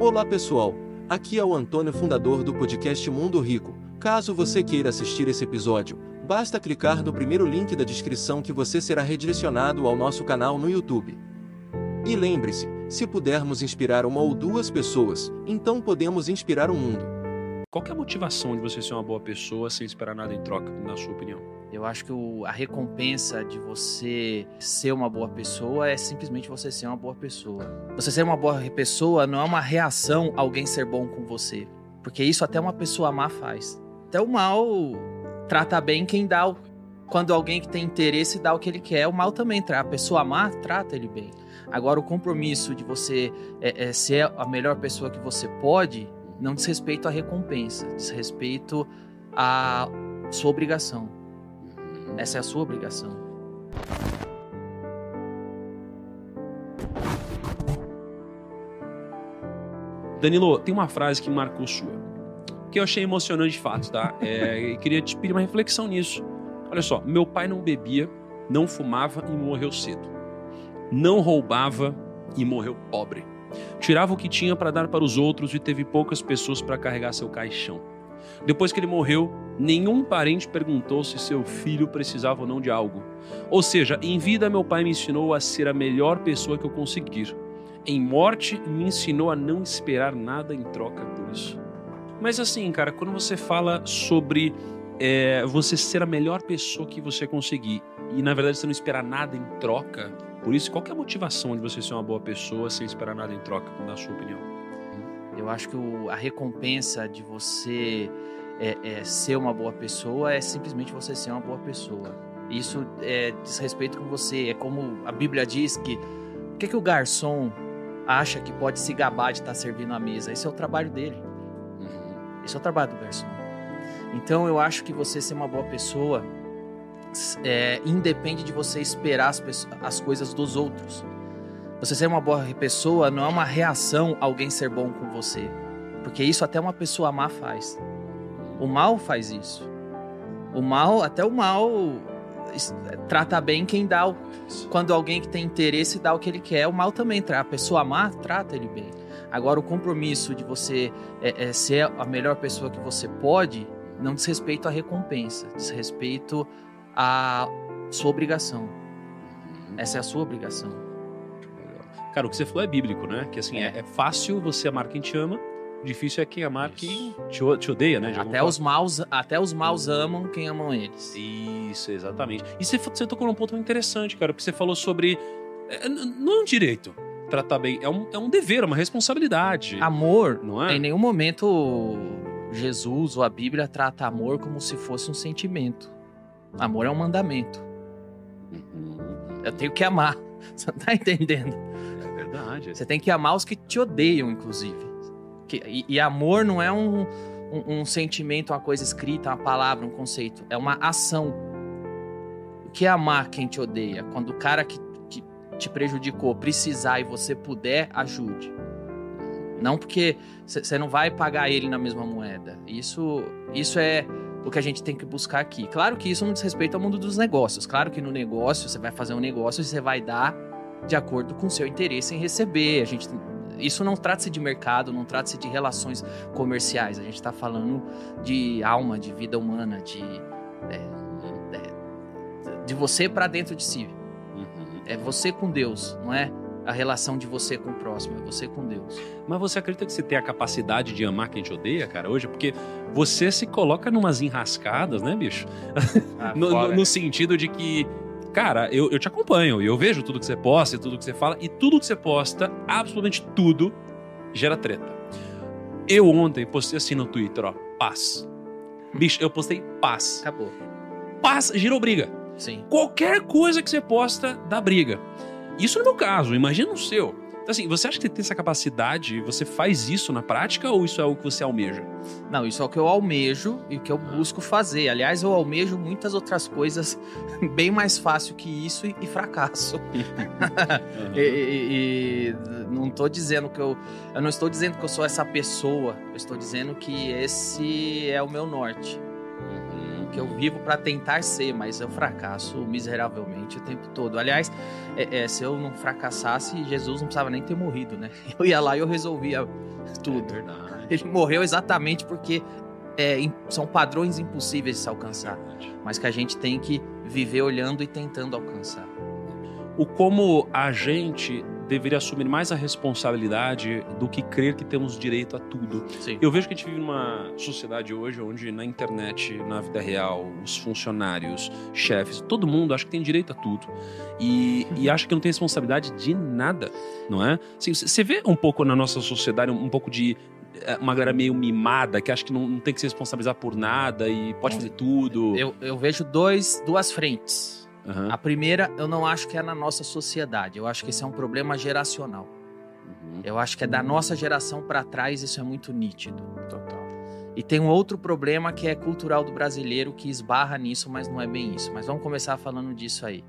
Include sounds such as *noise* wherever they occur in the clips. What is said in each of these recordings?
Olá pessoal, aqui é o Antônio, fundador do podcast Mundo Rico. Caso você queira assistir esse episódio, basta clicar no primeiro link da descrição que você será redirecionado ao nosso canal no YouTube. E lembre-se, se pudermos inspirar uma ou duas pessoas, então podemos inspirar o mundo. Qual é a motivação de você ser uma boa pessoa sem esperar nada em troca, na sua opinião? Eu acho que o, a recompensa de você ser uma boa pessoa é simplesmente você ser uma boa pessoa. Você ser uma boa pessoa não é uma reação a alguém ser bom com você. Porque isso até uma pessoa má faz. Até o mal trata bem quem dá o. Quando alguém que tem interesse dá o que ele quer, o mal também trata. A pessoa má trata ele bem. Agora, o compromisso de você é, é, ser a melhor pessoa que você pode não diz respeito à recompensa, diz respeito à sua obrigação. Essa é a sua obrigação. Danilo, tem uma frase que marcou sua, que eu achei emocionante de fato, tá? É, queria te pedir uma reflexão nisso. Olha só, meu pai não bebia, não fumava e morreu cedo. Não roubava e morreu pobre. Tirava o que tinha para dar para os outros e teve poucas pessoas para carregar seu caixão. Depois que ele morreu, nenhum parente perguntou se seu filho precisava ou não de algo. Ou seja, em vida, meu pai me ensinou a ser a melhor pessoa que eu conseguir. Em morte, me ensinou a não esperar nada em troca por isso. Mas assim, cara, quando você fala sobre é, você ser a melhor pessoa que você conseguir e na verdade você não esperar nada em troca, por isso, qual é a motivação de você ser uma boa pessoa sem esperar nada em troca, na sua opinião? Eu acho que o, a recompensa de você é, é, ser uma boa pessoa é simplesmente você ser uma boa pessoa. Isso é, diz respeito com você. É como a Bíblia diz que o que, que o garçom acha que pode se gabar de estar servindo a mesa? Esse é o trabalho dele. Uhum. Esse é o trabalho do garçom. Então eu acho que você ser uma boa pessoa é, independe de você esperar as, as coisas dos outros. Você ser uma boa pessoa não é uma reação a alguém ser bom com você. Porque isso até uma pessoa má faz. O mal faz isso. O mal, até o mal trata bem quem dá o, quando alguém que tem interesse dá o que ele quer, o mal também trata. A pessoa má trata ele bem. Agora o compromisso de você é, é ser a melhor pessoa que você pode não diz respeito à recompensa, diz respeito a sua obrigação. Essa é a sua obrigação. Cara, o que você falou é bíblico, né? Que assim, é, é fácil você amar quem te ama, difícil é quem amar quem te, te odeia, né? Até os, maus, até os maus amam quem amam eles. Isso, exatamente. E você, você tocou num ponto interessante, cara, porque você falou sobre. É, não é um direito tratar bem, é um, é um dever, é uma responsabilidade. Amor, não é? Em nenhum momento Jesus ou a Bíblia trata amor como se fosse um sentimento. Amor é um mandamento. Uhum. Eu tenho que amar. *laughs* Você não tá entendendo? Verdade. Você tem que amar os que te odeiam, inclusive. E, e amor não é um, um, um, sentimento, uma coisa escrita, uma palavra, um conceito. É uma ação. O que é amar quem te odeia? Quando o cara que, que te prejudicou precisar e você puder, ajude. Não porque você não vai pagar ele na mesma moeda. Isso, isso é o que a gente tem que buscar aqui. Claro que isso não diz respeito ao mundo dos negócios. Claro que no negócio, você vai fazer um negócio e você vai dar de acordo com o seu interesse em receber. A gente, isso não trata-se de mercado, não trata-se de relações comerciais. A gente está falando de alma, de vida humana, de, é, é, de você para dentro de si. Uhum. É você com Deus, não é a relação de você com o próximo, é você com Deus. Mas você acredita que você tem a capacidade de amar quem te odeia, cara, hoje? Porque você se coloca numas enrascadas, né, bicho? Ah, *laughs* no, no, no, sentido de que, cara, eu, eu te acompanho e eu vejo tudo que você posta e tudo que você fala, e tudo que você posta, absolutamente tudo, gera treta. Eu ontem postei assim no Twitter, ó, paz. Bicho, eu postei paz. Acabou. Paz gerou briga. Sim. Qualquer coisa que você posta dá briga. Isso no meu caso, imagina o seu. Então, assim, você acha que tem essa capacidade? Você faz isso na prática ou isso é o que você almeja? Não, isso é o que eu almejo e o que eu busco fazer. Aliás, eu almejo muitas outras coisas *laughs* bem mais fácil que isso e, *laughs* *laughs* e fracasso. uhum. e, e, e, não estou dizendo que eu. Eu não estou dizendo que eu sou essa pessoa. Eu estou dizendo que esse é o meu norte que eu vivo para tentar ser, mas eu fracasso miseravelmente o tempo todo. Aliás, é, é, se eu não fracassasse, Jesus não precisava nem ter morrido, né? *laughs* Eu ia lá e eu resolvia tudo. É. Ele morreu exatamente porque é, são padrões impossíveis de se alcançar, mas que a gente tem que viver olhando e tentando alcançar. o como a gente deveria assumir mais a responsabilidade do que crer que temos direito a tudo. Sim. Eu vejo que a gente vive numa sociedade hoje onde na internet, na vida real, os funcionários, chefes, todo mundo acha que tem direito a tudo. E, e acha que não tem responsabilidade de nada, não é? Assim, Você vê um pouco na nossa sociedade um pouco de eh, uma galera meio mimada que acha que não, não tem que se responsabilizar por nada e pode fazer tudo. Eu, eu vejo dois, duas frentes. Aham. A primeira, eu não acho que é na nossa sociedade. Eu acho que esse é um problema geracional. Uhum. Eu acho que é da nossa geração para trás, isso é muito nítido. E tem um outro problema que é cultural do brasileiro que esbarra nisso, mas não é bem isso. Mas vamos começar falando disso aí.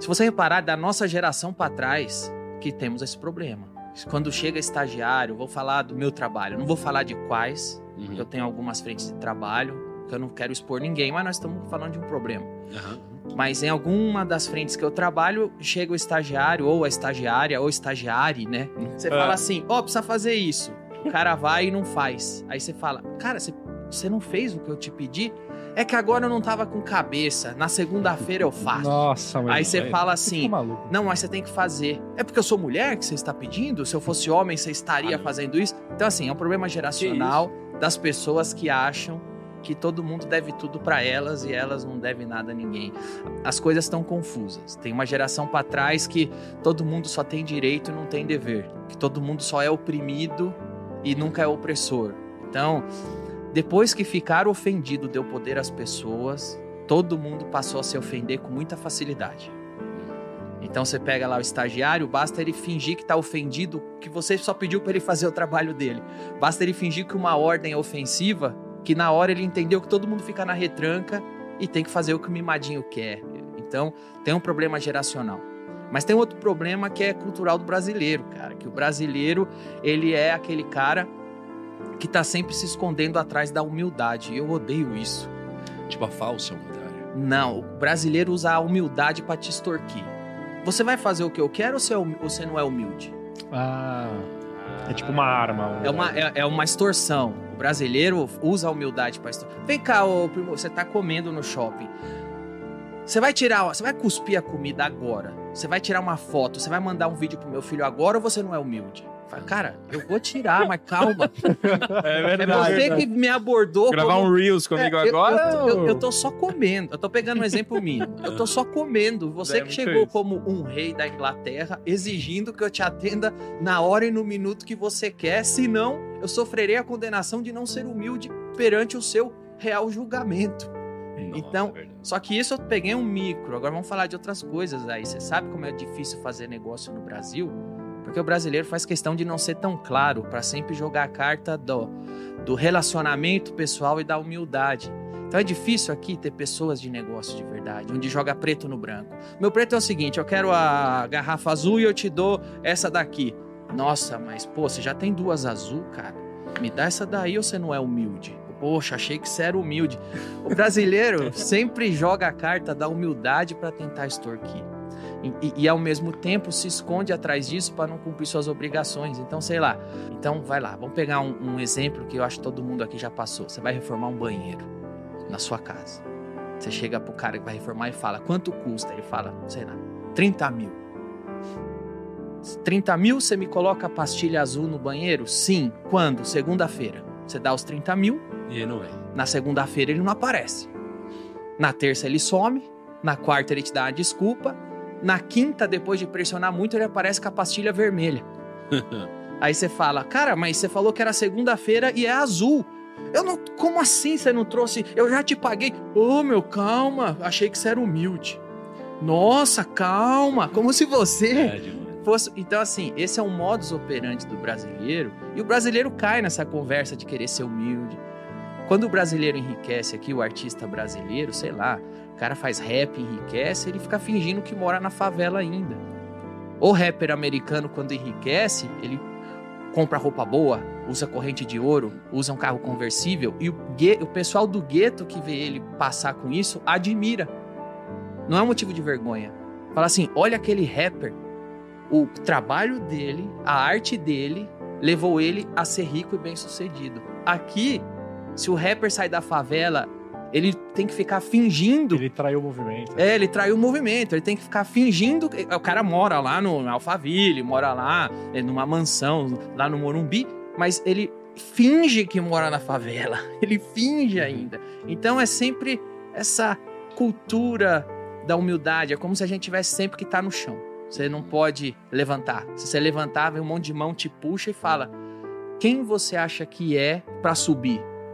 Se você reparar, da nossa geração para trás, que temos esse problema. Quando chega estagiário, vou falar do meu trabalho, não vou falar de quais, Uhum. porque eu tenho algumas frentes de trabalho, que eu não quero expor ninguém, mas nós estamos falando de um problema. Aham. Mas em alguma das frentes que eu trabalho, chega o estagiário, ou a estagiária, ou estagiário, né? Você fala assim, ó, precisa fazer isso. O cara vai e não faz. Aí você fala, cara, você, você não fez o que eu te pedi? É que agora eu não tava com cabeça. Na segunda-feira eu faço. Nossa, mas Aí você vai. fala ficou assim, não, mas você tem que fazer. É porque eu sou mulher que você está pedindo? Se eu fosse homem, você estaria Ah, fazendo isso? Então, assim, é um problema geracional das pessoas que acham que todo mundo deve tudo pra elas e elas não devem nada a ninguém. As coisas estão confusas. Tem uma geração pra trás que todo mundo só tem direito e não tem dever. Que todo mundo só é oprimido e nunca é opressor. Então, depois que ficar ofendido deu poder às pessoas, todo mundo passou a se ofender com muita facilidade. Então você pega lá o estagiário, basta ele fingir que tá ofendido, que você só pediu para ele fazer o trabalho dele. Basta ele fingir que uma ordem é ofensiva, que na hora ele entendeu que todo mundo fica na retranca e tem que fazer o que o mimadinho quer. Então, tem um problema geracional. Mas tem outro problema que é cultural do brasileiro, cara, que o brasileiro, ele é aquele cara que tá sempre se escondendo atrás da humildade. E eu odeio isso. Tipo a falsa humildade. Não, o brasileiro usa a humildade pra te extorquir. Você vai fazer o que eu quero ou você, é ou você não é humilde? Ah, é tipo uma arma. É uma, é, é uma extorsão. O brasileiro usa a humildade pra extorsão. Vem cá, ô, primo, você tá comendo no shopping. Você vai tirar, você vai cuspir a comida agora. Você vai tirar uma foto, você vai mandar um vídeo pro meu filho agora ou você não é humilde? Fala, cara, eu vou tirar, mas calma. *laughs* É É você que me abordou. Gravar como- um Reels comigo É, eu- agora? Eu, eu, eu tô só comendo. Eu tô pegando um exemplo minha. Eu tô só comendo. Você É que chegou isso. como um rei da Inglaterra, exigindo que eu te atenda na hora e no minuto que você quer, senão eu sofrerei a condenação de não ser humilde perante o seu real julgamento. Então, é verdade. Só que isso eu peguei um micro. Agora vamos falar de outras coisas aí. Você sabe como é difícil fazer negócio no Brasil? Porque o brasileiro faz questão de não ser tão claro, para sempre jogar a carta do, do relacionamento pessoal e da humildade. Então é difícil aqui ter pessoas de negócio de verdade, onde joga preto no branco. Meu preto é o seguinte: eu quero a garrafa azul e eu te dou essa daqui. Nossa, mas pô, você já tem duas azul, cara. Me dá essa daí ou você não é humilde? Poxa, achei que você era humilde. O brasileiro *laughs* sempre joga a carta da humildade para tentar extorquir. E, e- e, ao mesmo tempo se esconde atrás disso para não cumprir suas obrigações. Então, sei lá. Então, vai lá. Vamos pegar um, um exemplo que eu acho que todo mundo aqui já passou. Você vai reformar um banheiro na sua casa. Você chega pro cara que vai reformar e fala: quanto custa? Ele fala, sei lá, 30 mil. 30 mil, você me coloca a pastilha azul no banheiro? Sim. Quando? Segunda-feira. Você dá os 30 mil, E não é. na segunda-feira ele não aparece. Na terça ele some. Na quarta ele te dá uma desculpa. Na quinta, depois de pressionar muito, ele aparece com a pastilha vermelha. *laughs* Aí você fala, cara, mas você falou que era segunda-feira e é azul. Eu não. Como assim você não trouxe? Eu já te paguei. Ô, meu, calma. Achei que você era humilde. Nossa, calma. Como se você É fosse. Então, assim, esse é um modus operandi do brasileiro. E o brasileiro cai nessa conversa de querer ser humilde. Quando o brasileiro enriquece aqui, o artista brasileiro, sei lá, o cara faz rap, enriquece, ele fica fingindo que mora na favela ainda. O rapper americano, quando enriquece, ele compra roupa boa, usa corrente de ouro, usa um carro conversível, e o, o pessoal do gueto que vê ele passar com isso admira. Não é um motivo de vergonha. Fala assim: olha aquele rapper o trabalho dele, a arte dele, levou ele a ser rico e bem-sucedido. Aqui, se o rapper sai da favela, ele tem que ficar fingindo. Ele traiu o movimento. É, ele traiu o movimento, ele tem que ficar fingindo. O cara mora lá no Alphaville, mora lá é, numa mansão, lá no Morumbi, mas ele finge que mora na favela. *laughs* Ele finge ainda. Então é sempre essa cultura da humildade. É como se a gente tivesse sempre que estar no chão. Você não pode levantar. Se você levantar, vem um monte de mão, te puxa e fala: quem você acha que é pra subir?